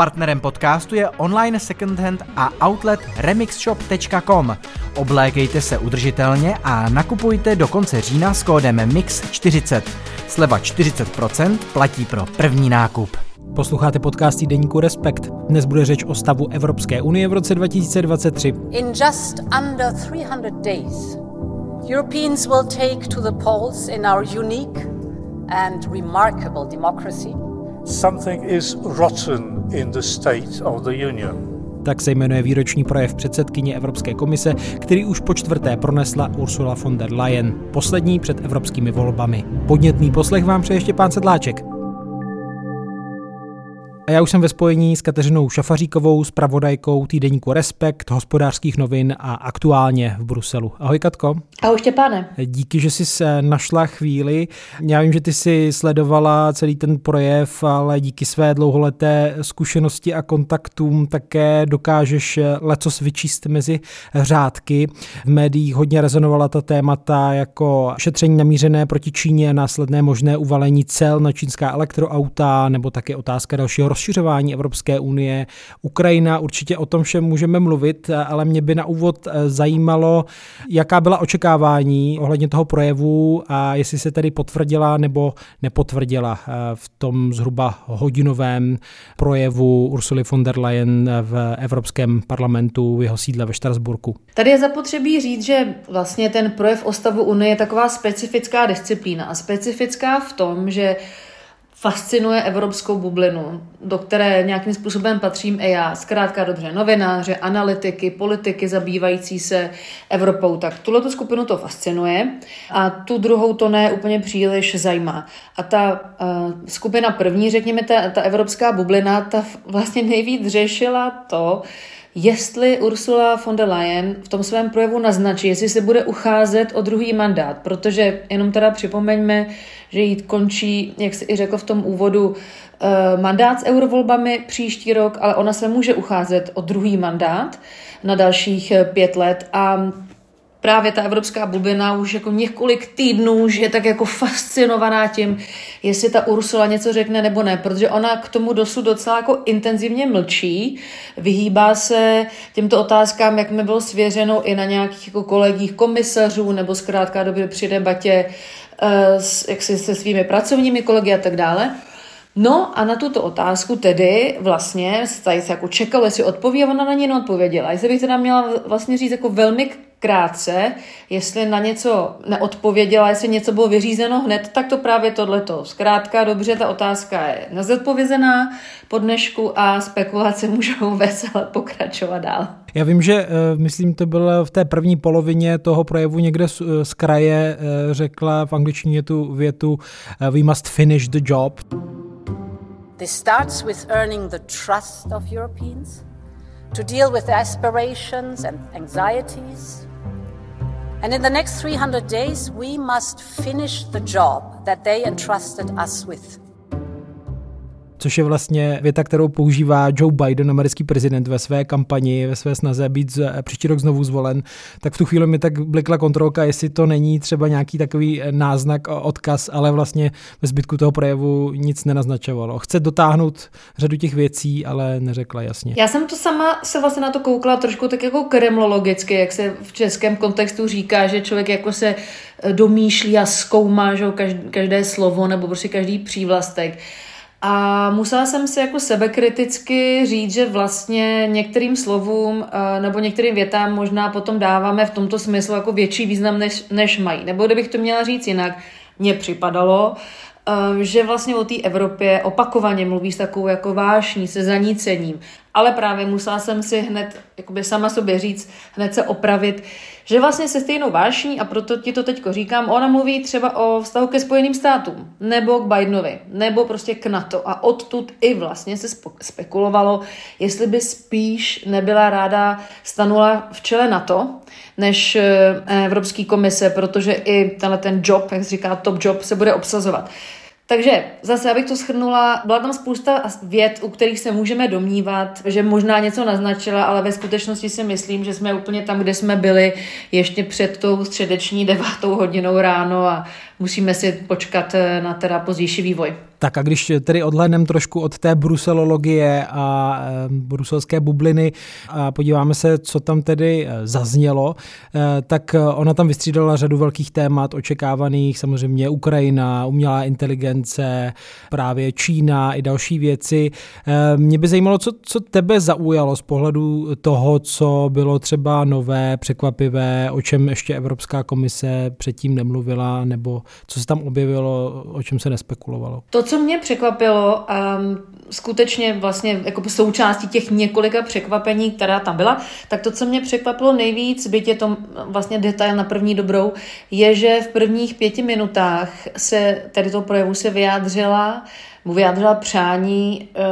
Partnerem podcastu je online secondhand a outlet remixshop.com. Oblékejte se udržitelně a nakupujte do konce října s kódem MIX40. Sleva 40% platí pro první nákup. Posloucháte podcast týdeníku Respekt. Dnes bude řeč o stavu Evropské unie v roce 2023. In just under 300 days, Europeans will take to the polls in our unique and remarkable democracy. Something is rotten in the state of the Union. Tak se jmenuje výroční projev předsedkyně Evropské komise, který už po čtvrté pronesla Ursula von der Leyen, poslední před evropskými volbami. Podnětný poslech vám přeje ještě pán Sedláček. A já už jsem ve spojení s Kateřinou Šafaříkovou, s pravodajkou týdeníku Respekt, hospodářských novin a aktuálně v Bruselu. Ahoj Katko. Ahoj Štěpáne. Díky, že jsi se našla chvíli. Já vím, že ty jsi sledovala celý ten projev, ale díky své dlouholeté zkušenosti a kontaktům také dokážeš lecos vyčíst mezi řádky. V médiích hodně rezonovala ta témata jako šetření namířené proti Číně, následné možné uvalení cel na čínská elektroauta nebo také otázka dalšího rozšiřování Evropské unie, Ukrajina, určitě o tom všem můžeme mluvit, ale mě by na úvod eh, zajímalo, jaká byla očekávání ohledně toho projevu a jestli se tedy potvrdila nebo nepotvrdila eh, v tom zhruba hodinovém projevu Ursuly von der Leyen v Evropském parlamentu v jeho sídle ve Štrasburku. Tady je zapotřebí říct, že vlastně ten projev o stavu Unie je taková specifická disciplína a specifická v tom, že fascinuje evropskou bublinu, do které nějakým způsobem patřím i já. Zkrátka dobře, novináře, analytiky, politiky zabývající se Evropou. Tak tuhle skupinu to fascinuje a tu druhou to ne úplně příliš zajímá. A ta uh, skupina první, řekněme, ta, ta evropská bublina, ta vlastně nejvíc řešila to, jestli Ursula von der Leyen v tom svém projevu naznačí, jestli se bude ucházet o druhý mandát, protože jenom teda připomeňme, že jí končí, jak se i řekl v tom úvodu, eh, mandát s eurovolbami příští rok, ale ona se může ucházet o druhý mandát na dalších eh, pět let a právě ta evropská bublina už jako několik týdnů, že je tak jako fascinovaná tím, jestli ta Ursula něco řekne nebo ne, protože ona k tomu dosud docela jako intenzivně mlčí, vyhýbá se těmto otázkám, jak mi bylo svěřeno i na nějakých jako kolegích komisařů nebo zkrátka dobře při debatě uh, s, jak si, se svými pracovními kolegy a tak dále. No a na tuto otázku tedy vlastně tady se jako čekalo, jestli odpoví a ona na ně neodpověděla. Jestli bych teda měla vlastně říct jako velmi krátce, jestli na něco neodpověděla, jestli něco bylo vyřízeno hned, tak to právě tohleto. Zkrátka, dobře, ta otázka je nezodpovězená po dnešku a spekulace můžou veselé pokračovat dál. Já vím, že eh, myslím, to bylo v té první polovině toho projevu někde z, eh, z kraje eh, řekla v angličtině tu větu We must finish the job. This starts with earning the trust of Europeans to deal with aspirations and anxieties And in the next 300 days, we must finish the job that they entrusted us with. Což je vlastně věta, kterou používá Joe Biden, americký prezident, ve své kampani, ve své snaze být z, příští rok znovu zvolen, tak v tu chvíli mi tak blikla kontrolka, jestli to není třeba nějaký takový náznak, odkaz, ale vlastně ve zbytku toho projevu nic nenaznačovalo. Chce dotáhnout řadu těch věcí, ale neřekla jasně. Já jsem to sama se vlastně na to koukla trošku tak jako kremlologicky, jak se v českém kontextu říká, že člověk jako se domýšlí a zkoumá že každé slovo nebo prostě každý přívlastek. A musela jsem si jako sebekriticky říct, že vlastně některým slovům eh, nebo některým větám možná potom dáváme v tomto smyslu jako větší význam, než, než mají. Nebo kdybych to měla říct jinak, mně připadalo, eh, že vlastně o té Evropě opakovaně mluví s takovou jako vášní, se zanícením. Ale právě musela jsem si hned, jakoby sama sobě říct, hned se opravit, že vlastně se stejnou vášní, a proto ti to teďko říkám, ona mluví třeba o vztahu ke Spojeným státům, nebo k Bidenovi, nebo prostě k NATO. A odtud i vlastně se spekulovalo, jestli by spíš nebyla ráda stanula v čele NATO, než eh, Evropský komise, protože i tenhle ten job, jak říká top job, se bude obsazovat. Takže zase, abych to schrnula, byla tam spousta věd, u kterých se můžeme domnívat, že možná něco naznačila, ale ve skutečnosti si myslím, že jsme úplně tam, kde jsme byli ještě před tou středeční devátou hodinou ráno a musíme si počkat eh, na teda pozdější vývoj. Tak a když tedy odhledneme trošku od té bruselologie a e, bruselské bubliny a podíváme se, co tam tedy e, zaznělo, e, tak ona tam vystřídala řadu velkých témat očekávaných, samozřejmě Ukrajina, umělá inteligence, právě Čína i další věci. E, mě by zajímalo, co, co tebe zaujalo z pohledu toho, co bylo třeba nové, překvapivé, o čem ještě Evropská komise předtím nemluvila, nebo co se tam objevilo, o čem se nespekulovalo? To, co mě překvapilo, um, skutečně vlastně jako součástí těch několika překvapení, která tam byla, tak to, co mě překvapilo nejvíc, byť je to vlastně detail na první dobrou, je, že v prvních pěti minutách se tady to projevu se vyjádřila mu vyjádřila přání, eh,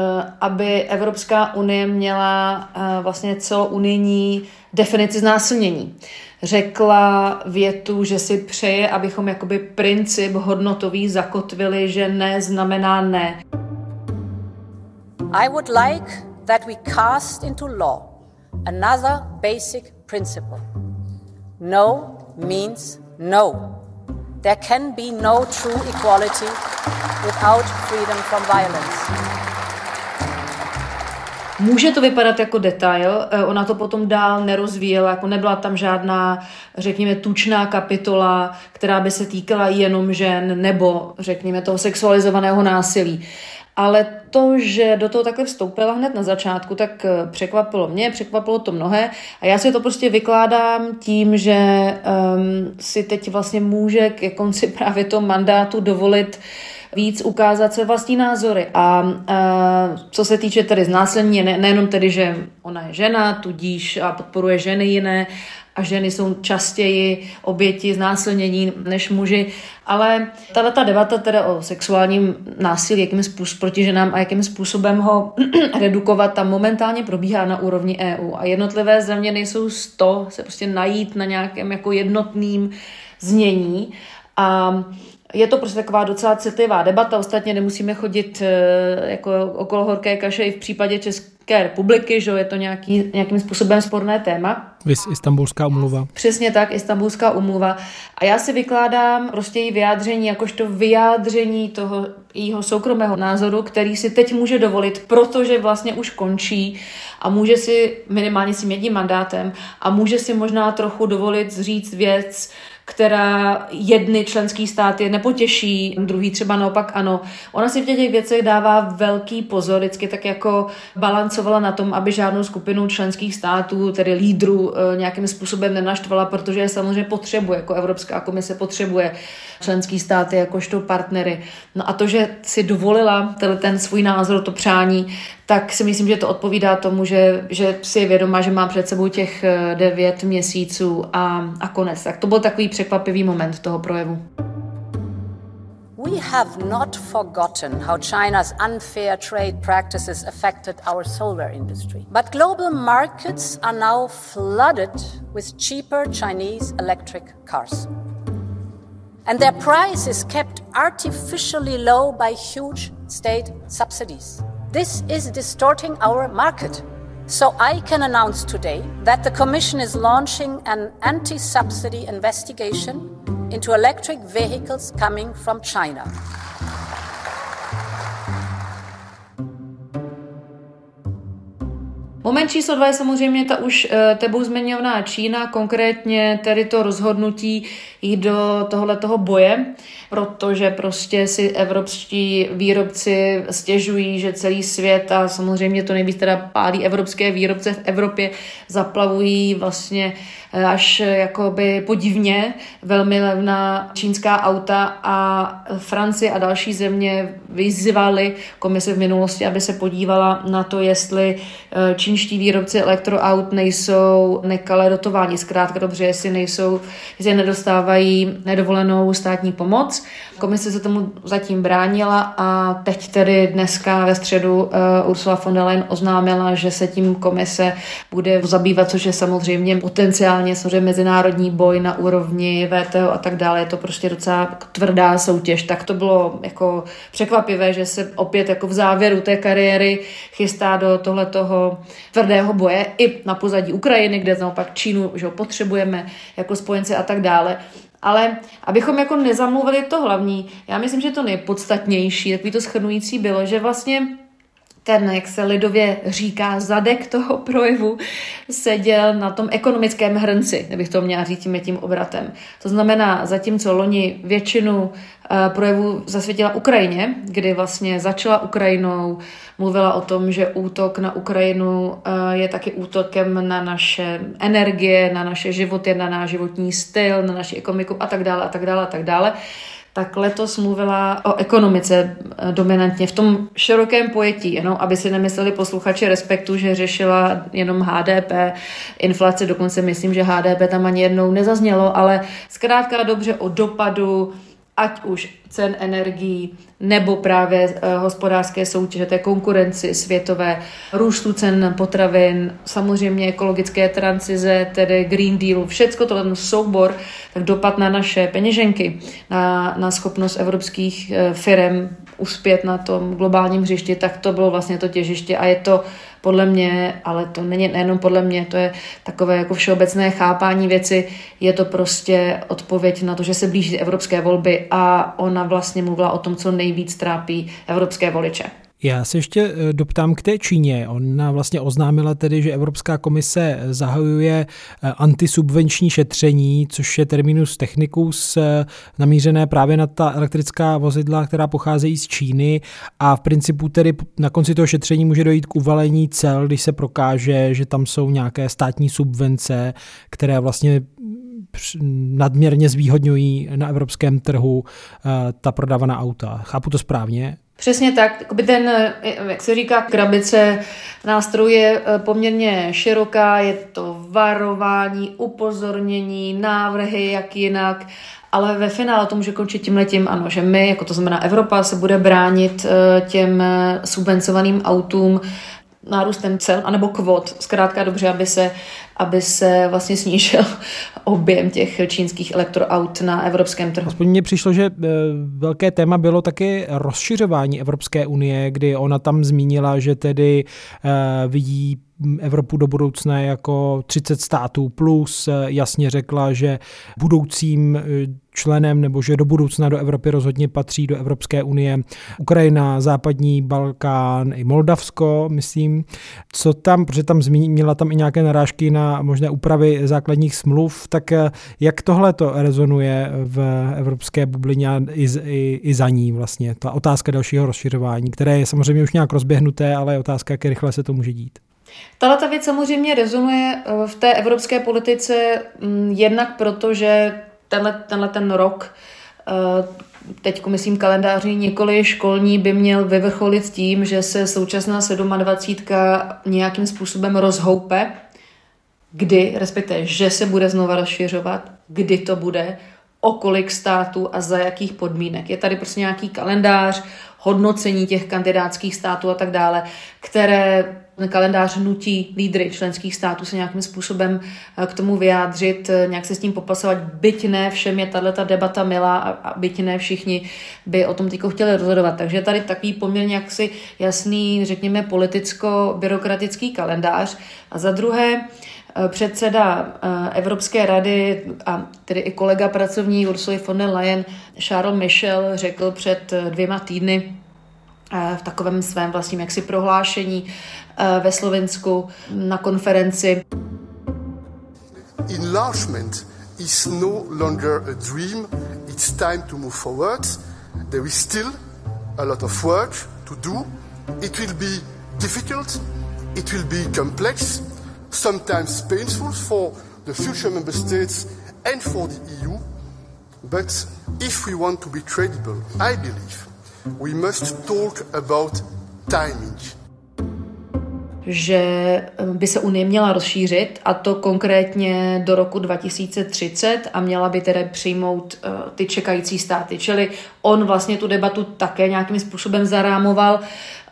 aby Evropská unie měla eh, vlastně celounijní definici znásilnění. Řekla větu, že si přeje, abychom jakoby princip hodnotový zakotvili, že ne znamená ne. I would like that we cast into law another basic principle. No means no. There can be no true equality without freedom from violence. Může to vypadat jako detail, eh, ona to potom dál nerozvíjela, jako nebyla tam žádná, řekněme, tučná kapitola, která by se týkala jenom žen nebo, řekněme, toho sexualizovaného násilí. Ale to, že do toho takhle vstoupila hned na začátku, tak eh, překvapilo mě, překvapilo to mnohé a já si to prostě vykládám tím, že um, si teď vlastně může ke konci právě toho mandátu dovolit víc ukázat své vlastní názory. A uh, co se týče tedy znásilnění, ne, nejenom tedy, že ona je žena, tudíž a podporuje ženy jiné, a ženy jsou častěji oběti znásilnění než muži. Ale tahle ta debata teda o sexuálním násilí, jakým způsob, proti ženám a jakým způsobem ho redukovat, tam momentálně probíhá na úrovni EU. A jednotlivé země nejsou z to se prostě najít na nějakém jako jednotným znění. A je to prostě taková docela citlivá debata, ostatně nemusíme chodit eh, jako okolo horké kaše i v případě České republiky, že je to nějaký, nějakým způsobem sporné téma. Vys Istanbulská umluva. Přesně tak, Istanbulská umluva. A já si vykládám prostě její vyjádření jakožto vyjádření toho jejího soukromého názoru, který si teď může dovolit, protože vlastně už končí a může si minimálně s tím jedním mandátem a může si možná trochu dovolit říct věc, která jedny členský státy nepotěší, druhý třeba naopak ano. Ona si v těch věcech dává velký pozor, vždycky tak jako balancovala na tom, aby žádnou skupinu členských států, tedy lídrů, eh, nějakým způsobem nenaštvala, protože je samozřejmě potřebuje, jako Evropská komise potřebuje členský státy jakožto partnery. No a to, že si dovolila ten svůj názor, to přání, tak si myslím, že to odpovídá tomu, že, že si je vědomá, že má před sebou těch eh, devět měsíců a, a konec. Tak to byl takový překvapivý moment toho projevu. We have not forgotten how China's unfair trade practices affected our solar industry. But global markets are now flooded with cheaper Chinese electric cars. And their price is kept artificially low by huge state subsidies. This is distorting our market. So I can announce today that the Commission is launching an anti subsidy investigation into electric vehicles coming from China. Moment číslo dva je samozřejmě ta už eh, tebou zmiňovaná Čína, konkrétně tedy to rozhodnutí jít do tohoto boje, protože prostě si evropští výrobci stěžují, že celý svět a samozřejmě to nejvíc teda pálí evropské výrobce v Evropě zaplavují vlastně až eh, jakoby podivně velmi levná čínská auta a Francie a další země vyzývaly komise v minulosti, aby se podívala na to, jestli eh, čínští výrobci elektroaut nejsou nekale dotováni. Zkrátka dobře, jestli nejsou, jestli nedostávají nedovolenou státní pomoc. Komise se tomu zatím bránila a teď tedy dneska ve středu uh, Ursula von der Leyen oznámila, že se tím komise bude zabývat, což je samozřejmě potenciálně samozřejmě mezinárodní boj na úrovni VTO a tak dále. Je to prostě docela tvrdá soutěž. Tak to bylo jako překvapivé, že se opět jako v závěru té kariéry chystá do tohle toho tvrdého boje i na pozadí Ukrajiny, kde naopak Čínu že ho potřebujeme jako spojence a tak dále. Ale abychom jako nezamluvili to hlavní, já myslím, že to nejpodstatnější, takový to schrnující bylo, že vlastně ten, jak se lidově říká, zadek toho projevu seděl na tom ekonomickém hrnci, kdybych to měla říct tím, tím obratem. To znamená, zatímco loni většinu eh, projevu zasvětila Ukrajině, kdy vlastně začala Ukrajinou, mluvila o tom, že útok na Ukrajinu eh, je taky útokem na naše energie, na naše životy, na náš životní styl, na naši ekonomiku a tak dále a tak dále a tak dále tak letos mluvila o ekonomice eh, dominantně v tom širokém pojetí, jenom aby si nemysleli posluchači respektu, že řešila jenom HDP, inflace, dokonce myslím, že HDP tam ani jednou nezaznělo, ale zkrátka dobře o dopadu ať už cen energií nebo právě uh, hospodářské soutěže, té konkurenci světové, růstu cen potravin, samozřejmě ekologické transize, tedy Green Deal, všecko to ten soubor, tak dopad na naše peněženky, na, na schopnost evropských uh, firm uspět na tom globálním hřišti, tak to bylo vlastně to těžiště a je to podle mě, ale to není nejenom podle mě, to je takové jako všeobecné chápání věci, je to prostě odpověď na to, že se blíží evropské volby a ona vlastně mluvila o tom, co nejvíc trápí evropské voliče. Já se ještě eh, doptám k té Číně. Ona vlastně oznámila tedy, že Evropská komise zahajuje eh, antisubvenční šetření, což je terminus technicus eh, namířené právě na ta elektrická vozidla, která pocházejí z Číny a v principu tedy na konci toho šetření může dojít k uvalení cel, když se prokáže, že tam jsou nějaké státní subvence, které vlastně nadměrně zvýhodňují na evropském trhu ta prodávaná auta. Chápu to správně? Přesně tak, by ten, jak se říká, krabice nástrojů je eh, poměrně široká, je to varování, upozornění, návrhy, jak jinak, ale ve finále to může končit tím letím, ano, že my, jako to znamená Evropa, se bude bránit eh, těm eh, subvencovaným autům nárůstem cel, anebo kvot, zkrátka dobře, aby se, aby se vlastně snížil objem těch čínských elektroaut na evropském trhu. Aspoň mně přišlo, že eh, velké téma bylo taky rozšiřování Evropské unie, kdy ona tam zmínila, že tedy eh, vidí Evropu do budoucna jako 30 států plus, jasně řekla, že budoucím eh, členem nebo že do budoucna do Evropy rozhodně patří do Evropské unie Ukrajina, západní Balkán i Moldavsko, myslím. Co tam, protože tam zmínila tam i nějaké narážky na možné úpravy základních smluv, tak eh, jak tohle to rezonuje v evropské bublině a i, i, i za ní vlastně, ta otázka dalšího rozšiřování, které je samozřejmě už nějak rozběhnuté, ale je otázka, jak rychle se to může dít. Tato ta věc samozřejmě rezonuje eh, v té evropské politice mm, jednak proto, že tenhle, tenhle ten rok, eh, teď myslím kalendářní, nikoli školní, by měl vyvrcholit tím, že se současná 27. nějakým způsobem rozhoupe, kdy, respektive, že se bude znova rozšiřovat, kdy to bude, o kolik států a za jakých podmínek. Je tady prostě nějaký kalendář, hodnocení těch kandidátských států a tak dále, které kalendář nutí lídry členských států se nějakým způsobem eh, k tomu vyjádřit, eh, nějak se s tím popasovat, byť ne všem je tato debata milá a byť ne všichni by o tom teďko chtěli rozhodovat. Takže tady takový poměrně jaksi jasný, řekněme, politicko-byrokratický kalendář. A za druhé, eh, předseda Evropské rady a tedy i kolega pracovní Ursula von der Leyen Charles Michel řekl před dvěma týdny v takovém svém vlastním jaksi prohlášení Eh, ve Slovensku na konferenci. Enlargement is no longer a dream, it's time to move forward. There is still a lot of work to do. It will be difficult, it will be complex, sometimes painful for the future member states and for the EU. But if we want to be credible, I believe we must talk about timing že eh, by se Unie měla rozšířit a to konkrétně do roku 2030 a měla by tedy přijmout uh, ty čekající státy. Čili on vlastně tu debatu také nějakým způsobem zarámoval.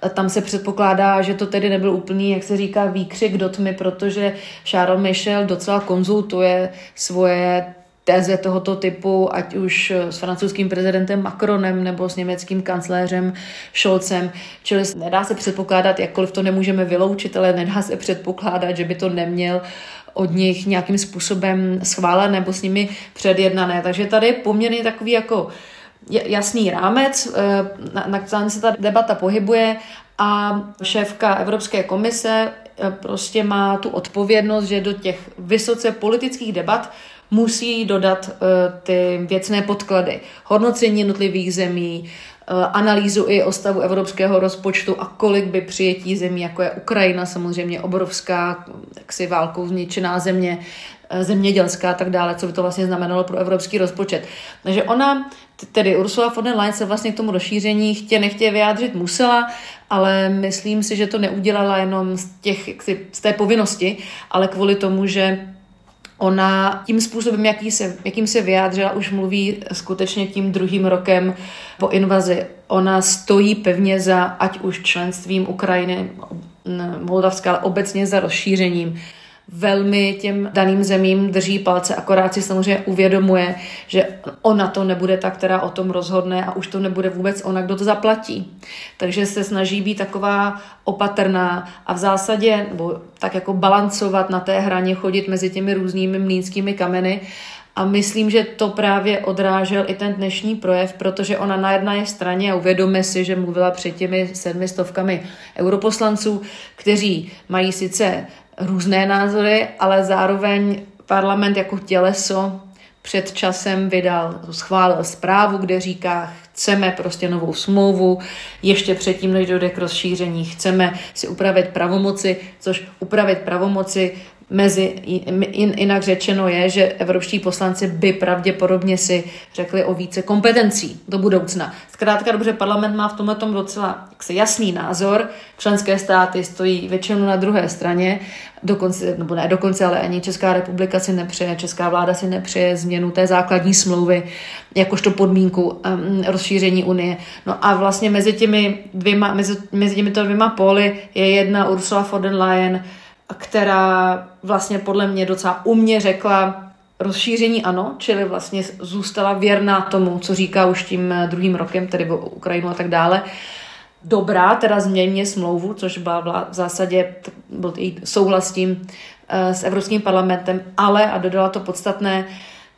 Eh, tam se předpokládá, že to tedy nebyl úplný, jak se říká, výkřik do tmy, protože Charles Michel docela konzultuje svoje teze tohoto typu, ať už s francouzským prezidentem Macronem nebo s německým kancléřem Scholzem. Čili nedá se předpokládat, jakkoliv to nemůžeme vyloučit, ale nedá se předpokládat, že by to neměl od nich nějakým způsobem schválen nebo s nimi předjednané. Takže tady je poměrně takový jako jasný rámec, eh, na, na kterém se ta debata pohybuje a šéfka Evropské komise prostě má tu odpovědnost, že do těch vysoce politických debat musí dodat uh, ty věcné podklady, hodnocení jednotlivých zemí, uh, analýzu i o stavu evropského rozpočtu a kolik by přijetí zemí, jako je Ukrajina, samozřejmě obrovská, jaksi válkou zničená země, zemědělská a tak dále, co by to vlastně znamenalo pro evropský rozpočet. Takže ona, tedy Ursula von der Leyen se vlastně k tomu rozšíření chtě nechtě vyjádřit musela, ale myslím si, že to neudělala jenom z, těch, z té povinnosti, ale kvůli tomu, že Ona tím způsobem, jaký se, jakým se vyjádřila, už mluví skutečně tím druhým rokem po invazi. Ona stojí pevně za ať už členstvím Ukrajiny, Moldavska, ale obecně za rozšířením velmi těm daným zemím drží palce, akorát si samozřejmě uvědomuje, že ona to nebude ta, která o tom rozhodne a už to nebude vůbec ona, kdo to zaplatí. Takže se snaží být taková opatrná a v zásadě, nebo tak jako balancovat na té hraně, chodit mezi těmi různými mlínskými kameny, a myslím, že to právě odrážel i ten dnešní projev, protože ona na jedné straně, a uvědomme si, že mluvila před těmi sedmi stovkami europoslanců, kteří mají sice různé názory, ale zároveň parlament jako těleso před časem vydal, schválil zprávu, kde říká, chceme prostě novou smlouvu, ještě předtím, než dojde k rozšíření, chceme si upravit pravomoci, což upravit pravomoci Mezi, jinak řečeno je, že evropští poslanci by pravděpodobně si řekli o více kompetencí do budoucna. Zkrátka dobře, parlament má v tomhle tom docela jasný názor, členské státy stojí většinou na druhé straně, dokonce, nebo ne dokonce, ale ani Česká republika si nepřeje, Česká vláda si nepřeje změnu té základní smlouvy jakožto podmínku um, rozšíření Unie. No a vlastně mezi těmi dvěma, mezi, mezi těmito dvěma póly je jedna Ursula von der Leyen, která vlastně podle mě docela umě řekla, rozšíření ano, čili vlastně zůstala věrná tomu, co říká už tím druhým rokem, tedy Ukrajinu a tak dále. Dobrá, teda změně smlouvu, což byla v zásadě byl její souhlas tím eh, s Evropským parlamentem, ale, a dodala to podstatné,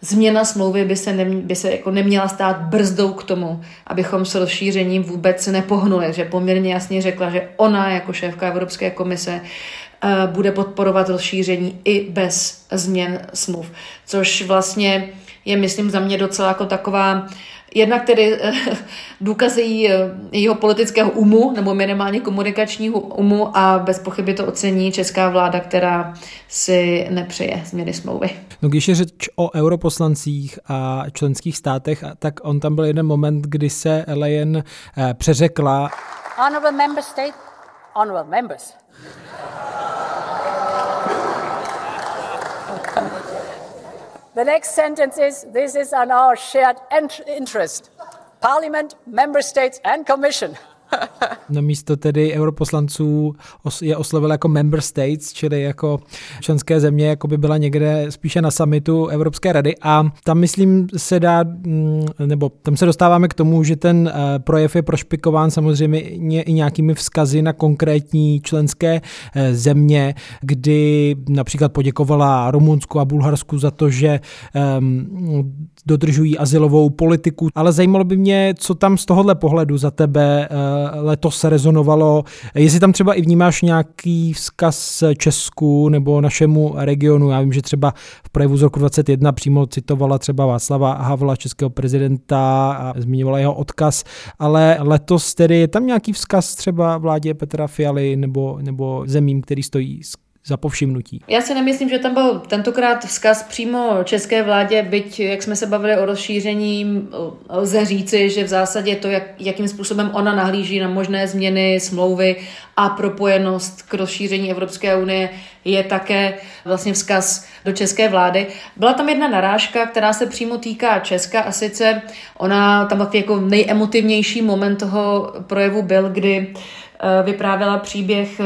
změna smlouvy by se, nem, by se jako neměla stát brzdou k tomu, abychom s rozšířením vůbec nepohnuli, že poměrně jasně řekla, že ona jako šéfka Evropské komise bude podporovat rozšíření i bez změn smluv. Což vlastně je, myslím, za mě docela jako taková Jednak tedy eh, důkazy jejího politického umu, nebo minimálně komunikačního umu a bez pochyby to ocení česká vláda, která si nepřeje změny smlouvy. No když je řeč o europoslancích a členských státech, tak on tam byl jeden moment, kdy se Leyen eh, přeřekla. Honorable member state, honorable members. The next sentence is this is on our shared interest. Parliament, member states, and Commission. Na místo tedy europoslanců je oslovil jako member states, čili jako členské země, jako by byla někde spíše na summitu Evropské rady. A tam myslím se dá, mm, nebo tam se dostáváme k tomu, že ten eh, projev je prošpikován samozřejmě i nějakými vzkazy na konkrétní členské eh, země, kdy například poděkovala Rumunsku a Bulharsku za to, že um, dodržují asilovou politiku, ale zajímalo by mě, co tam z tohohle pohledu za tebe uh, letos rezonovalo, jestli tam třeba i vnímáš nějaký vzkaz Česku nebo našemu regionu, já vím, že třeba v projevu z roku 21 přímo citovala třeba Václava Havla, českého prezidenta a zmiňovala jeho odkaz, ale letos tedy je tam nějaký vzkaz třeba vládě Petra Fialy nebo, nebo zemím, který stojí za povšimnutí. Já si nemyslím, že tam byl tentokrát vzkaz přímo české vládě, byť jak jsme se bavili o rozšíření, lze říci, že v zásadě to, jak, jakým způsobem ona nahlíží na možné změny smlouvy a propojenost k rozšíření Evropské unie je také vlastně vzkaz do české vlády. Byla tam jedna narážka, která se přímo týká Česka a sice ona tam takový jako nejemotivnější moment toho projevu byl, kdy vyprávěla příběh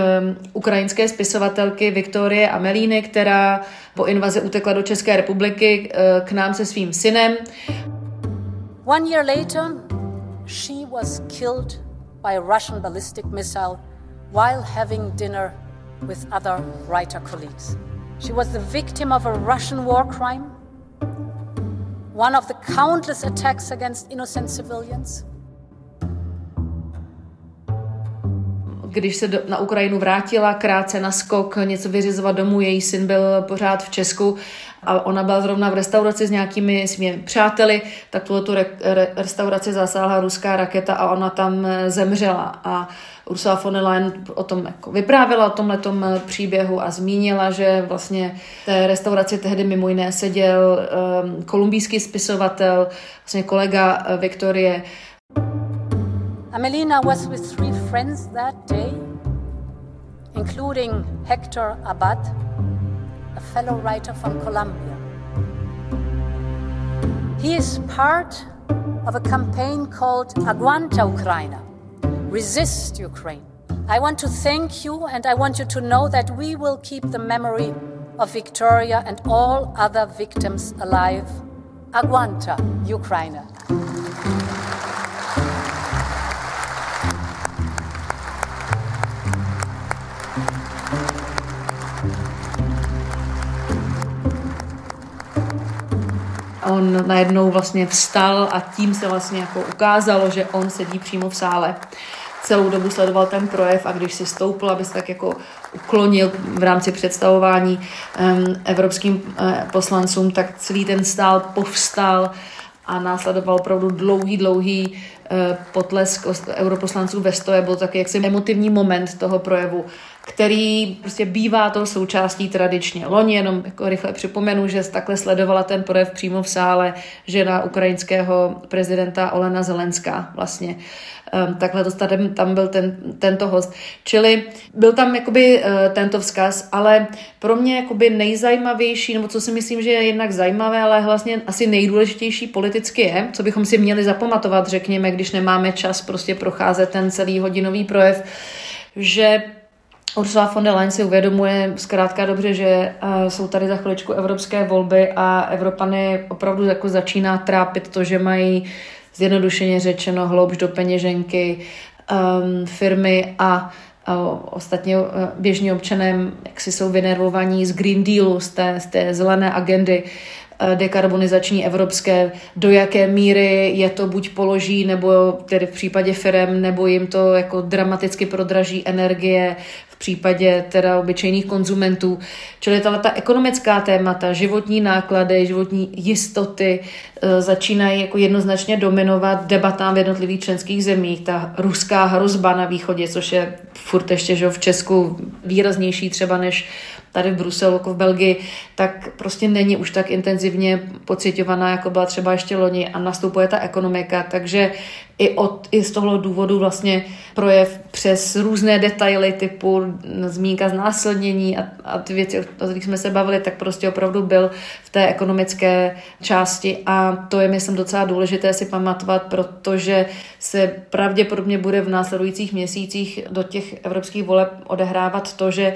ukrajinské spisovatelky Viktorie Amelíny, která po invazi utekla do České republiky k nám se svým synem. One year later, she was killed by a Russian ballistic missile while having dinner with other writer colleagues. She was the victim of a Russian war crime, one of the countless attacks against innocent civilians. Když se do, na Ukrajinu vrátila krátce na skok, něco vyřizovat domů, její syn byl pořád v Česku a ona byla zrovna v restauraci s nějakými svými přáteli, tak tuhle tu re, re, restauraci zasáhla ruská raketa a ona tam eh, zemřela. A Ursula von der Leyen o tom jako vyprávěla, o tomhle eh, příběhu a zmínila, že vlastně v té restauraci tehdy mimo jiné seděl um, kolumbijský spisovatel, vlastně kolega uh, Viktorie. Amelina was with three friends that day, including Hector Abad, a fellow writer from Colombia. He is part of a campaign called Aguanta Ukraina, Resist Ukraine. I want to thank you and I want you to know that we will keep the memory of Victoria and all other victims alive. Aguanta Ukraina. On najednou vlastně vstal a tím se vlastně jako ukázalo, že on sedí přímo v sále. Celou dobu sledoval ten projev a když si stoupil, aby se tak jako uklonil v rámci představování um, evropským uh, poslancům, tak celý ten stál povstal a následoval opravdu dlouhý, dlouhý uh, potlesk europoslanců ve stoje. Byl taky jaksi emotivní moment toho projevu který prostě bývá to součástí tradičně. Loni jenom jako rychle připomenu, že takhle sledovala ten projev přímo v sále žena ukrajinského prezidenta Olena Zelenská vlastně. Um, takhle to tam byl ten, tento host. Čili byl tam jakoby uh, tento vzkaz, ale pro mě jakoby nejzajímavější, nebo co si myslím, že je jednak zajímavé, ale vlastně asi nejdůležitější politicky je, co bychom si měli zapamatovat, řekněme, když nemáme čas prostě procházet ten celý hodinový projev, že Ursula von der Leyen si uvědomuje zkrátka dobře, že uh, jsou tady za chviličku evropské volby a Evropany opravdu jako začíná trápit to, že mají zjednodušeně řečeno hloubš do peněženky um, firmy a uh, ostatně uh, běžní občané jak si jsou vynervovaní z Green Dealu, z té, z té zelené agendy, dekarbonizační evropské, do jaké míry je to buď položí, nebo tedy v případě firem, nebo jim to jako dramaticky prodraží energie, případě teda obyčejných konzumentů. Čili tato ta ekonomická témata, životní náklady, životní jistoty e, začínají jako jednoznačně dominovat debatám v jednotlivých členských zemích. Ta ruská hrozba na východě, což je furt ještě že v Česku výraznější třeba než tady v Bruselu, jako v Belgii, tak prostě není už tak intenzivně pocitovaná, jako byla třeba ještě loni a nastupuje ta ekonomika, takže i, od, i z tohle důvodu vlastně projev přes různé detaily typu zmínka znásilnění a, a ty věci, o kterých jsme se bavili, tak prostě opravdu byl v té ekonomické části. A to je, myslím, docela důležité si pamatovat, protože se pravděpodobně bude v následujících měsících do těch evropských voleb odehrávat to, že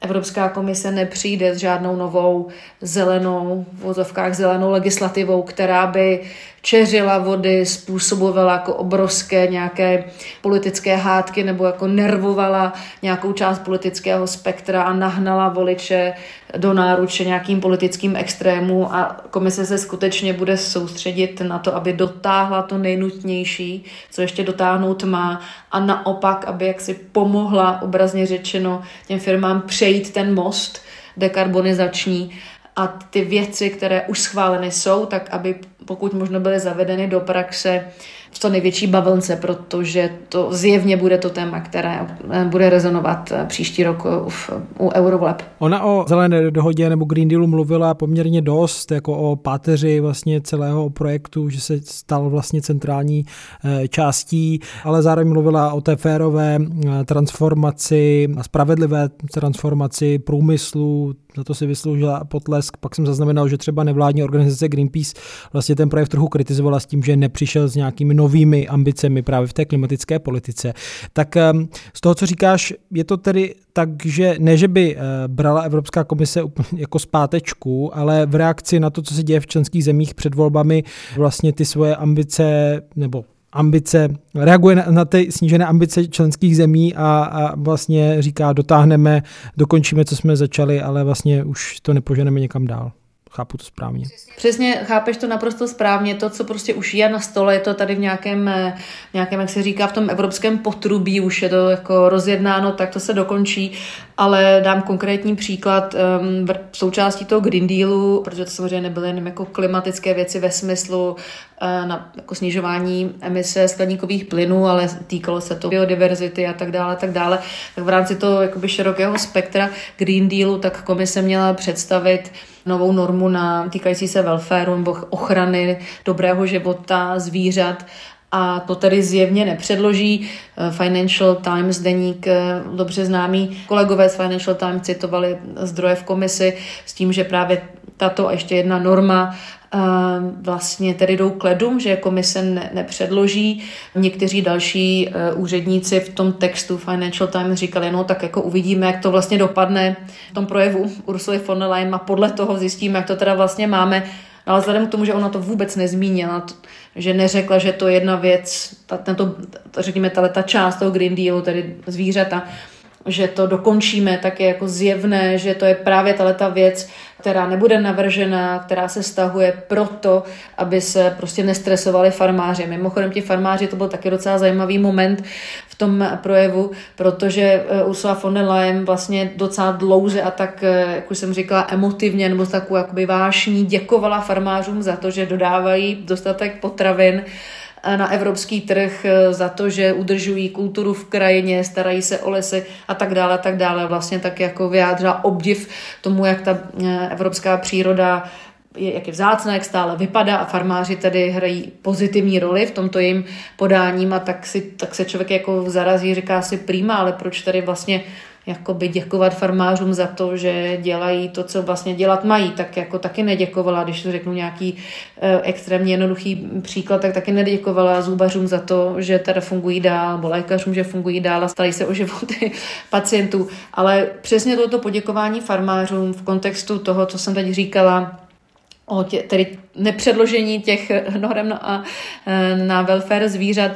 Evropská komise nepřijde s žádnou novou zelenou, v vozovkách zelenou legislativou, která by čeřila vody, způsobovala jako obrovské nějaké politické hádky nebo jako nervovala nějakou část politického spektra a nahnala voliče do náruče nějakým politickým extrémům. A komise se skutečně bude soustředit na to, aby dotáhla to nejnutnější, co ještě dotáhnout má a naopak, aby jaksi pomohla obrazně řečeno těm firmám přejít ten most dekarbonizační a ty věci, které už schváleny jsou, tak aby pokud možno byly zavedeny do praxe v co největší bavlnce, protože to zjevně bude to téma, které eh, bude rezonovat eh, příští rok u, u Eurovoleb. Ona o zelené dohodě nebo Green Dealu mluvila poměrně dost, jako o páteři vlastně celého projektu, že se stal vlastně centrální eh, částí, ale zároveň mluvila o té férové transformaci a spravedlivé transformaci průmyslu, za to si vysloužila potlesk. Pak jsem zaznamenal, že třeba nevládní organizace Greenpeace vlastně ten projev trochu kritizovala s tím, že nepřišel s nějakými novými novými ambicemi právě v té klimatické politice. Tak z toho, co říkáš, je to tedy tak, že ne, že by eh, brala Evropská komise jako zpátečku, ale v reakci na to, co se děje v členských zemích před volbami, vlastně ty svoje ambice nebo ambice, reaguje na, na ty snížené ambice členských zemí a, a vlastně říká, dotáhneme, dokončíme, co jsme začali, ale vlastně už to nepoženeme někam dál. Chápu to správně. Přesně, chápeš to naprosto správně. To, co prostě už je na stole, je to tady v nějakém, eh, nějakém jak se říká, v tom evropském potrubí, už je to jako rozjednáno, tak to se dokončí. Ale dám konkrétní příklad um, v součástí toho Green Dealu, protože to samozřejmě nebyly jenom jako klimatické věci ve smyslu uh, na jako snižování emise skleníkových plynů, ale týkalo se to biodiverzity a tak dále, tak dále. Tak v rámci toho jakoby širokého spektra Green Dealu, tak komise měla představit novou normu na týkající se welfareu nebo ochrany dobrého života zvířat a to tedy zjevně nepředloží. Financial Times, deník eh, dobře známý, kolegové z Financial Times citovali zdroje v komisi s tím, že právě tato a ještě jedna norma vlastně tedy jdou k ledům, že komise ne, nepředloží. Někteří další úředníci v tom textu Financial Times říkali, no tak jako uvidíme, jak to vlastně dopadne v tom projevu Ursuly von der Leyen a podle toho zjistíme, jak to teda vlastně máme. Ale vzhledem k tomu, že ona to vůbec nezmínila, že neřekla, že to je jedna věc, ta, tento, řekněme, ta, ta část toho Green Dealu, tedy zvířata, že to dokončíme, tak je jako zjevné, že to je právě ta věc, která nebude navržena, která se stahuje proto, aby se prostě nestresovali farmáři. Mimochodem ti farmáři, to byl taky docela zajímavý moment v tom projevu, protože eh, Ursula von der Leyen vlastně docela dlouze a tak, eh, jak už jsem říkala, emotivně nebo takovou jakoby vášní děkovala farmářům za to, že dodávají dostatek potravin na evropský trh eh, za to, že udržují kulturu v krajině, starají se o lesy a tak dále, a tak dále. Vlastně tak jako vyjádřila obdiv tomu, jak ta eh, evropská příroda je, jak je vzácná, jak stále vypadá a farmáři tady hrají pozitivní roli v tomto jejím podáním a tak, si, tak se člověk jako zarazí, říká si prýma, ale proč tady vlastně jakoby děkovat farmářům za to, že dělají to, co vlastně dělat mají, tak jako taky neděkovala, když to řeknu nějaký e, extrémně jednoduchý příklad, tak taky neděkovala zubařům za to, že teda fungují dál, nebo lékařům, že fungují dál a starají se o životy pacientů. Ale přesně toto poděkování farmářům v kontextu toho, co jsem teď říkala, o tě, tedy nepředložení těch norem na, na welfare zvířat,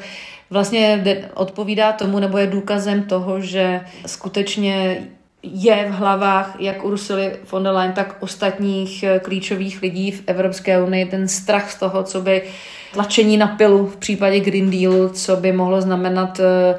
vlastně odpovídá tomu nebo je důkazem toho, že skutečně je v hlavách jak Ursuly von der Leyen, tak ostatních eh, klíčových lidí v Evropské unii ten strach z toho, co by tlačení na pilu v případě Green Dealu, co by mohlo znamenat Eh,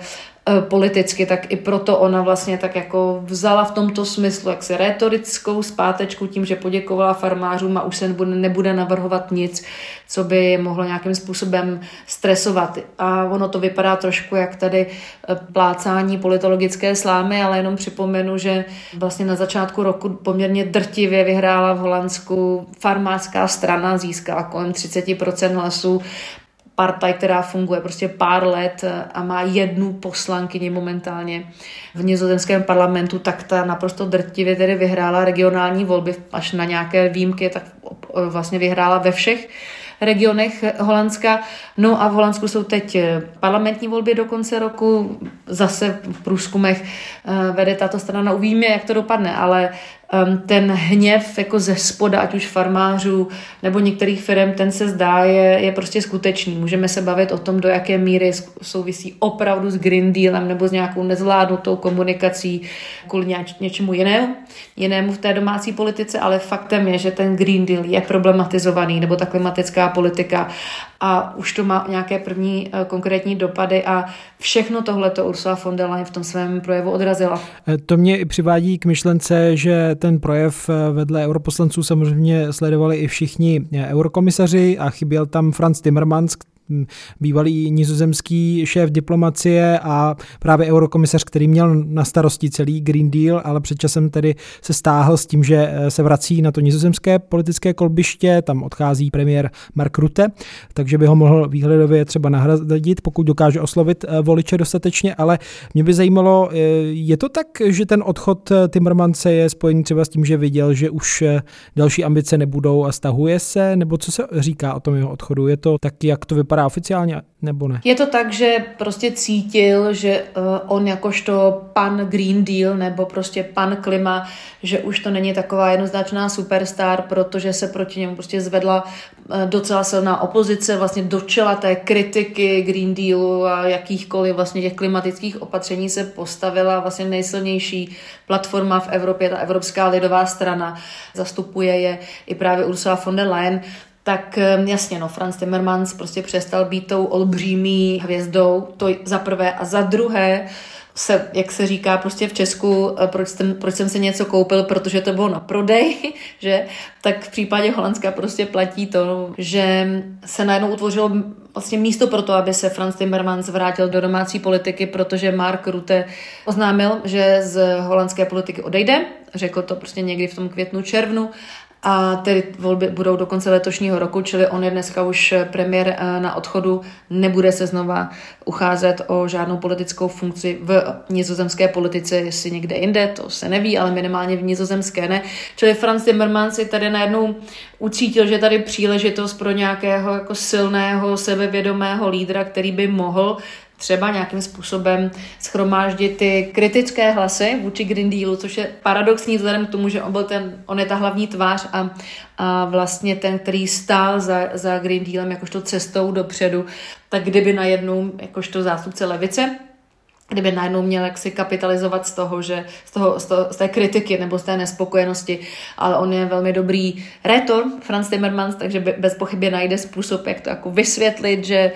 politicky, tak i proto ona vlastně tak jako vzala v tomto smyslu jaksi retorickou zpátečku tím, že poděkovala farmářům a už se nebude, nebude navrhovat nic, co by mohlo nějakým způsobem stresovat. A ono to vypadá trošku jak tady eh, plácání politologické slámy, ale jenom připomenu, že vlastně na začátku roku poměrně drtivě vyhrála v Holandsku farmářská strana, získala kolem 30% hlasů partaj, která funguje prostě pár let a má jednu poslankyni momentálně v nizozemském parlamentu, tak ta naprosto drtivě tedy vyhrála regionální volby až na nějaké výjimky, tak vlastně vyhrála ve všech regionech Holandska. No a v Holandsku jsou teď parlamentní volby do konce roku. Zase v průzkumech eh, vede tato strana. Uvíme, jak to dopadne, ale ten hněv jako ze spoda, ať už farmářů nebo některých firm, ten se zdá, je, je prostě skutečný. Můžeme se bavit o tom, do jaké míry souvisí opravdu s Green Dealem nebo s nějakou nezvládnutou komunikací kvůli něč, něčemu jinému, jinému v té domácí politice, ale faktem je, že ten Green Deal je problematizovaný nebo ta klimatická politika a už to má nějaké první uh, konkrétní dopady a všechno tohle to Ursula von der Leyen v tom svém projevu odrazila. Eh, to mě i přivádí k myšlence, že ten projev eh, vedle europoslanců samozřejmě sledovali i všichni eh, eurokomisaři a chyběl tam Franz Timmermans, bývalý nizozemský šéf diplomacie a právě eurokomisař, který měl na starosti celý Green Deal, ale před časem tedy se stáhl s tím, že eh, se vrací na to nizozemské politické kolbiště, tam odchází premiér Mark Rutte, takže by ho mohl výhledově třeba nahradit, pokud dokáže oslovit eh, voliče dostatečně, ale mě by zajímalo, eh, je to tak, že ten odchod Timmermanse je spojený třeba s tím, že viděl, že už další ambice nebudou a stahuje se, nebo co se říká o tom jeho odchodu? Je to tak, jak to vypadá vypadá oficiálně, nebo ne? Je to tak, že prostě cítil, že uh, on jakožto pan Green Deal nebo prostě pan klima, že už to není taková jednoznačná superstar, protože se proti němu prostě zvedla uh, docela silná opozice, vlastně do čela té kritiky Green Dealu a jakýchkoliv vlastně těch klimatických opatření se postavila vlastně nejsilnější platforma v Evropě, ta Evropská lidová strana. Zastupuje je i právě Ursula von der Leyen tak jasně, no, Franz Timmermans prostě přestal být tou olbřímý hvězdou, to za prvé. A za druhé, se, jak se říká prostě v Česku, eh, proč jsem, proč jsem si něco koupil, protože to bylo na prodej, že? Tak v případě Holandska prostě platí to, že se najednou utvořilo vlastně místo pro to, aby se Franz Timmermans vrátil do domácí politiky, protože Mark Rutte oznámil, že z holandské politiky odejde. Řekl to prostě někdy v tom květnu, červnu a tedy volby budou do konce letošního roku, čili on je dneska už premiér eh, na odchodu, nebude se znova ucházet o žádnou politickou funkci v nizozemské politice, jestli někde jinde, to se neví, ale minimálně v nizozemské ne. Čili Franz Timmermans si tady najednou ucítil, že tady příležitost pro nějakého jako silného, sebevědomého lídra, který by mohl třeba nějakým způsobem schromáždit ty kritické hlasy vůči Green Dealu, což je paradoxní vzhledem k tomu, že on, byl ten, on je ta hlavní tvář a, a vlastně ten, který stál za, za Green Dealem jakožto cestou dopředu, tak kdyby najednou jakožto zástupce levice kdyby najednou měl jaksi kapitalizovat z toho, že z, toho, z, toho, z té kritiky nebo z té nespokojenosti, ale on je velmi dobrý rétor, Franz Timmermans, takže bez pochyby najde způsob, jak to jako vysvětlit, že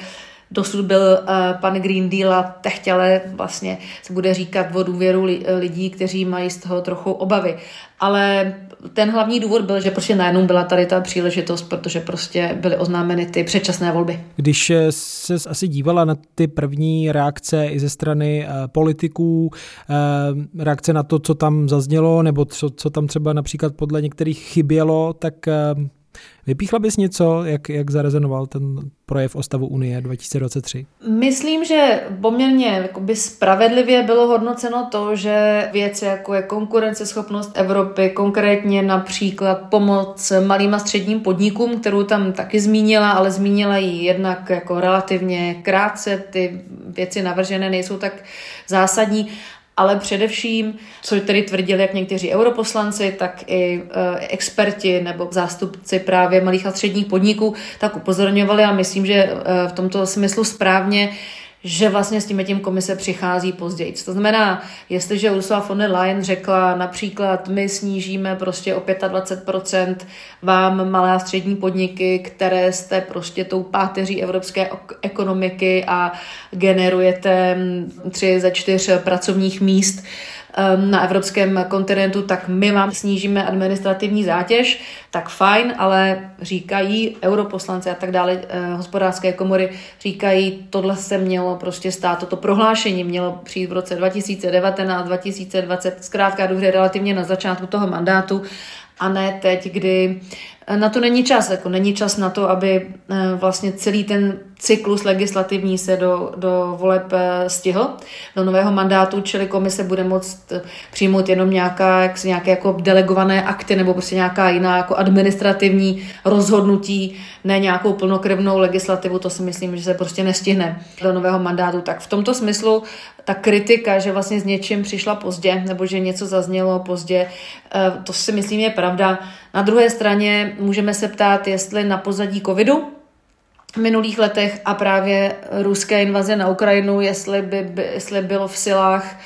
dosud byl uh, pan Green Deal a teď ale vlastně se bude říkat o důvěru li, lidí, kteří mají z toho trochu obavy. Ale ten hlavní důvod byl, že prostě najednou byla tady ta příležitost, protože prostě byly oznámeny ty předčasné volby. Když eh, se asi dívala na ty první reakce i ze strany uh, politiků, reakce na to, co tam zaznělo, nebo co, co tam třeba například podle některých chybělo, tak Vypíchla bys něco, jak, jak zarezonoval ten projev o stavu Unie 2023? Myslím, že poměrně jakoby spravedlivě bylo hodnoceno to, že věci jako je konkurenceschopnost Evropy, konkrétně například pomoc malým a středním podnikům, kterou tam taky zmínila, ale zmínila ji jednak jako relativně krátce, ty věci navržené nejsou tak zásadní ale především, co tedy tvrdili jak někteří europoslanci, tak i e, experti nebo zástupci právě malých a středních podniků, tak upozorňovali a myslím, že e, v tomto smyslu správně, že vlastně s tím tím komise přichází později. To znamená, jestliže Ursula von der Leyen řekla například, my snížíme prostě o 25% vám malé a střední podniky, které jste prostě tou páteří evropské ekonomiky a generujete tři ze čtyř pracovních míst, na evropském kontinentu, tak my vám snížíme administrativní zátěž, tak fajn, ale říkají europoslanci a tak dále, eh, hospodářské komory říkají, tohle se mělo prostě stát, toto prohlášení mělo přijít v roce 2019, 2020, zkrátka dobře relativně na začátku toho mandátu a ne teď, kdy na to není čas, jako není čas na to, aby eh, vlastně celý ten cyklus legislativní se do, do voleb eh, stihl, do nového mandátu, čili komise bude moct eh, přijmout jenom nějaká, jak nějaké jako delegované akty nebo prostě nějaká jiná jako administrativní rozhodnutí, ne nějakou plnokrevnou legislativu, to si myslím, že se prostě nestihne do nového mandátu. Tak v tomto smyslu ta kritika, že vlastně s něčím přišla pozdě, nebo že něco zaznělo pozdě, to si myslím je pravda. Na druhé straně můžeme se ptát, jestli na pozadí covidu v minulých letech a právě ruské invaze na Ukrajinu, jestli by, by jestli bylo v silách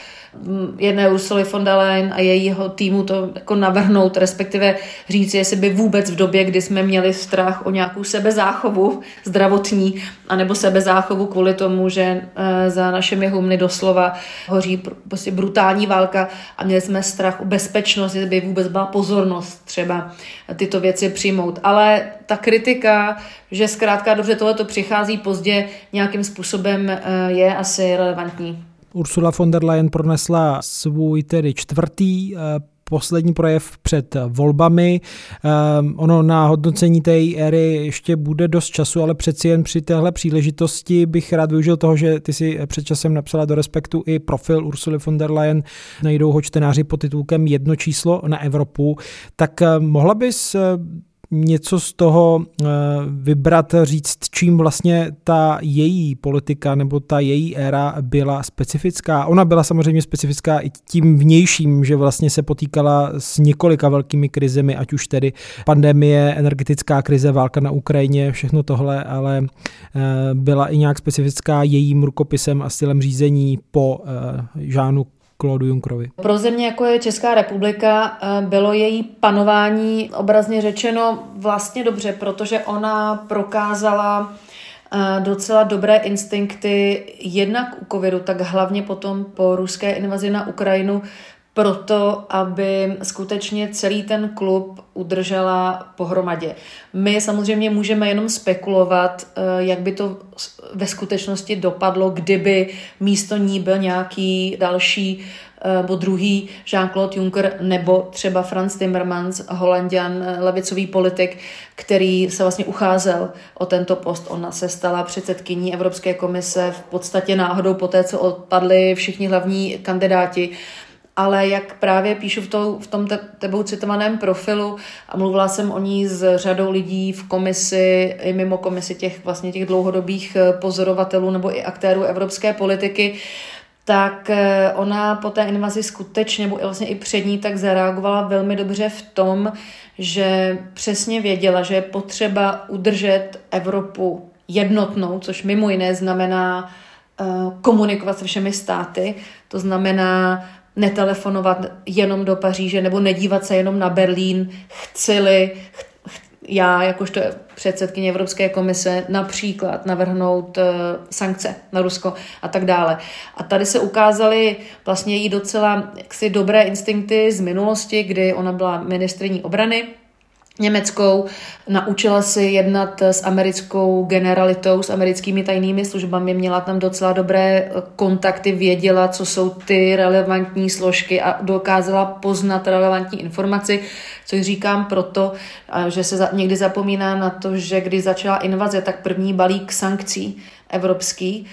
jedné Ursuly von der Leyen a jejího týmu to jako navrhnout, respektive říct, jestli by vůbec v době, kdy jsme měli strach o nějakou sebezáchovu zdravotní, anebo sebezáchovu kvůli tomu, že eh, za našimi humny doslova hoří prostě brutální válka a měli jsme strach o bezpečnost, jestli by vůbec byla pozornost třeba tyto věci přijmout. Ale ta kritika, že zkrátka dobře tohle to přichází pozdě, nějakým způsobem eh, je asi relevantní. Ursula von der Leyen pronesla svůj tedy čtvrtý eh, poslední projev před volbami. Um, ono na hodnocení té éry ještě bude dost času, ale přeci jen při téhle příležitosti bych rád využil toho, že ty si před časem napsala do Respektu i profil Ursuly von der Leyen. Najdou ho čtenáři pod titulkem Jedno číslo na Evropu. Tak mohla bys něco z toho eh, vybrat, říct, čím vlastně ta její politika nebo ta její éra byla specifická? Ona byla samozřejmě specifická i tím vnějším, že vlastně se potýkala s několika velkými krizemi, ať už tedy pandemie, energetická krize, válka na Ukrajině, všechno tohle, ale eh, byla i nějak specifická jejím rukopisem a stylem řízení po Žánu Claude Junckerovi. Pro země, jako je Česká republika, eh, bylo její panování obrazně řečeno vlastně dobře, protože ona prokázala eh, docela dobré instinkty jednak u covidu, tak hlavně potom po ruské invazi na Ukrajinu, proto, aby skutečně celý ten klub udržela pohromadě. My samozřejmě můžeme jenom spekulovat, eh, jak by to ve skutečnosti dopadlo, kdyby místo ní byl nějaký další eh, nebo druhý Jean-Claude Juncker nebo třeba Franz Timmermans, holandian, eh, levicový politik, který se vlastně ucházel o tento post. Ona se stala předsedkyní Evropské komise v podstatě náhodou po té, co odpadli všichni hlavní kandidáti ale jak právě píšu v, to, v tom te, tebou citovaném profilu a mluvila jsem o ní s řadou lidí v komisi i mimo komisi těch vlastně těch dlouhodobých eh, pozorovatelů nebo i aktérů evropské politiky, tak eh, ona po té invazi skutečně, nebo vlastně i před ní, tak zareagovala velmi dobře v tom, že přesně věděla, že je potřeba udržet Evropu jednotnou, což mimo jiné znamená eh, komunikovat se všemi státy, to znamená netelefonovat jenom do Paříže nebo nedívat se jenom na Berlín, chcili já, jakožto předsedkyně Evropské komise, například navrhnout uh, sankce na Rusko a tak dále. A tady se ukázaly vlastně jí docela jaksi dobré instinkty z minulosti, kdy ona byla ministriní obrany, německou, naučila si jednat s americkou generalitou, s americkými tajnými službami, měla tam docela dobré kontakty, věděla, co jsou ty relevantní složky a dokázala poznat relevantní informaci, což říkám proto, že se někdy zapomíná na to, že když začala invaze, tak první balík sankcí evropský,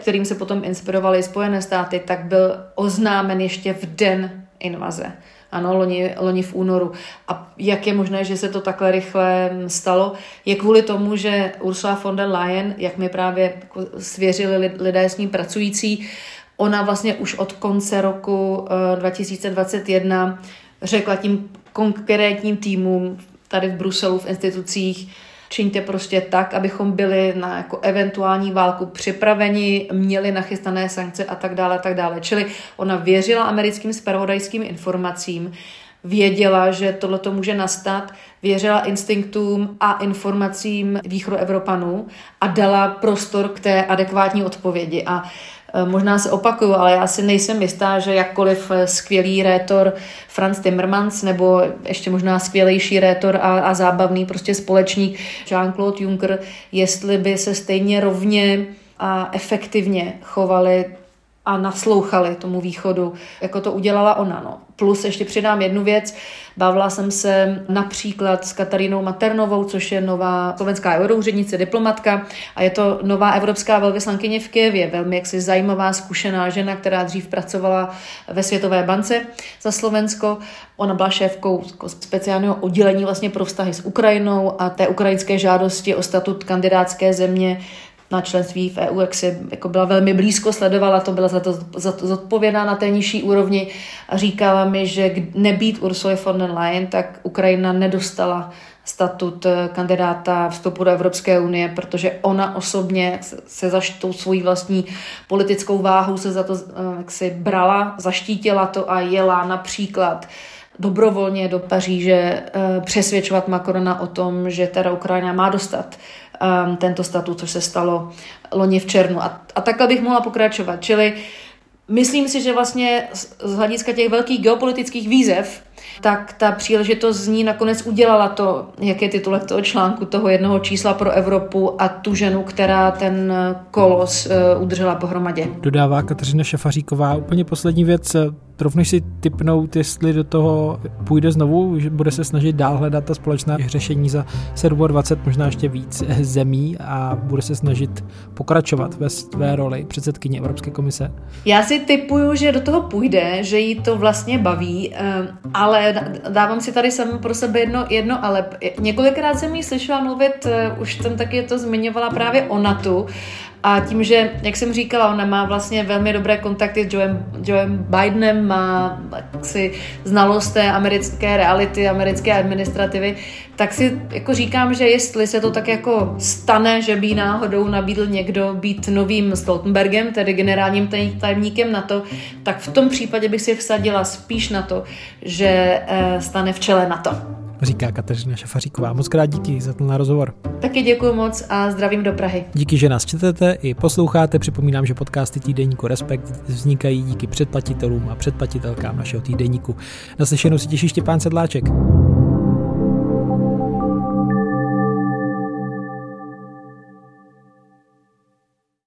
kterým se potom inspirovaly Spojené státy, tak byl oznámen ještě v den invaze. Ano, loni, loni v únoru. A jak je možné, že se to takhle rychle stalo? Je kvůli tomu, že Ursula von der Leyen, jak mi právě jako svěřili lidé s ním pracující, ona vlastně už od konce roku 2021 eh, řekla tím konkrétním týmům tady v Bruselu, v institucích, čiňte prostě tak, abychom byli na jako eventuální válku připraveni, měli nachystané sankce a tak dále, a tak dále. Čili ona věřila americkým spravodajským informacím, věděla, že tohle to může nastat, věřila instinktům a informacím východoevropanů a dala prostor k té adekvátní odpovědi. A možná se opakuju, ale já si nejsem jistá, že jakkoliv eh, skvělý rétor Franz Timmermans nebo ještě možná skvělejší rétor a, a zábavný prostě společník Jean-Claude Juncker, jestli by se stejně rovně a efektivně chovali a naslouchali tomu východu, jako to udělala ona. No. Plus ještě přidám jednu věc, bavila jsem se například s Katarínou Maternovou, což je nová slovenská euroúřednice, diplomatka a je to nová evropská velvyslankyně v Kijevě, velmi jaksi zajímavá, zkušená žena, která dřív pracovala ve Světové bance za Slovensko. Ona byla šéfkou speciálního oddělení vlastně pro vztahy s Ukrajinou a té ukrajinské žádosti o statut kandidátské země na členství v EU, jak si jako byla velmi blízko, sledovala to, byla za to, za to zodpovědná na té nižší úrovni. A říkala mi, že nebýt Ursula von der Leyen, tak Ukrajina nedostala statut eh, kandidáta vstupu do Evropské unie, protože ona osobně se za tou svojí vlastní politickou váhu se za to eh, jak si brala, zaštítila to a jela například dobrovolně do Paříže eh, přesvědčovat Macrona o tom, že teda Ukrajina má dostat um, tento statut, což se stalo loni v červnu. A, a takhle bych mohla pokračovat. Čili myslím si, že vlastně z hlediska těch velkých geopolitických výzev, tak ta příležitost z ní nakonec udělala to, jak je titulek toho článku, toho jednoho čísla pro Evropu a tu ženu, která ten kolos uh, udržela pohromadě. Dodává Kateřina Šafaříková. Úplně poslední věc. Trofneš si typnout, jestli do toho půjde znovu, že bude se snažit dál hledat ta společná řešení za 27, možná ještě víc zemí a bude se snažit pokračovat ve své roli předsedkyně Evropské komise? Já si typuju, že do toho půjde, že jí to vlastně baví, eh, ale dávám si tady sama pro sebe jedno, jedno ale. Několikrát jsem jí slyšela mluvit, eh, už jsem taky to zmiňovala právě o NATO a tím, že, jak jsem říkala, ona má vlastně velmi dobré kontakty s Joeem, Joeem Bidenem, má si znalost té americké reality, americké administrativy, tak si jako říkám, že jestli se to tak jako stane, že by náhodou nabídl někdo být novým Stoltenbergem, tedy generálním tajemníkem na to, tak v tom případě bych si vsadila spíš na to, že eh, stane v čele na to říká Kateřina Šafaříková. Moc krát díky za ten rozhovor. Taky děkuji moc a zdravím do Prahy. Díky, že nás čtete i posloucháte. Připomínám, že podcasty týdeníku Respekt vznikají díky předplatitelům a předplatitelkám našeho týdeníku. Naslyšenou si těší Štěpán Sedláček.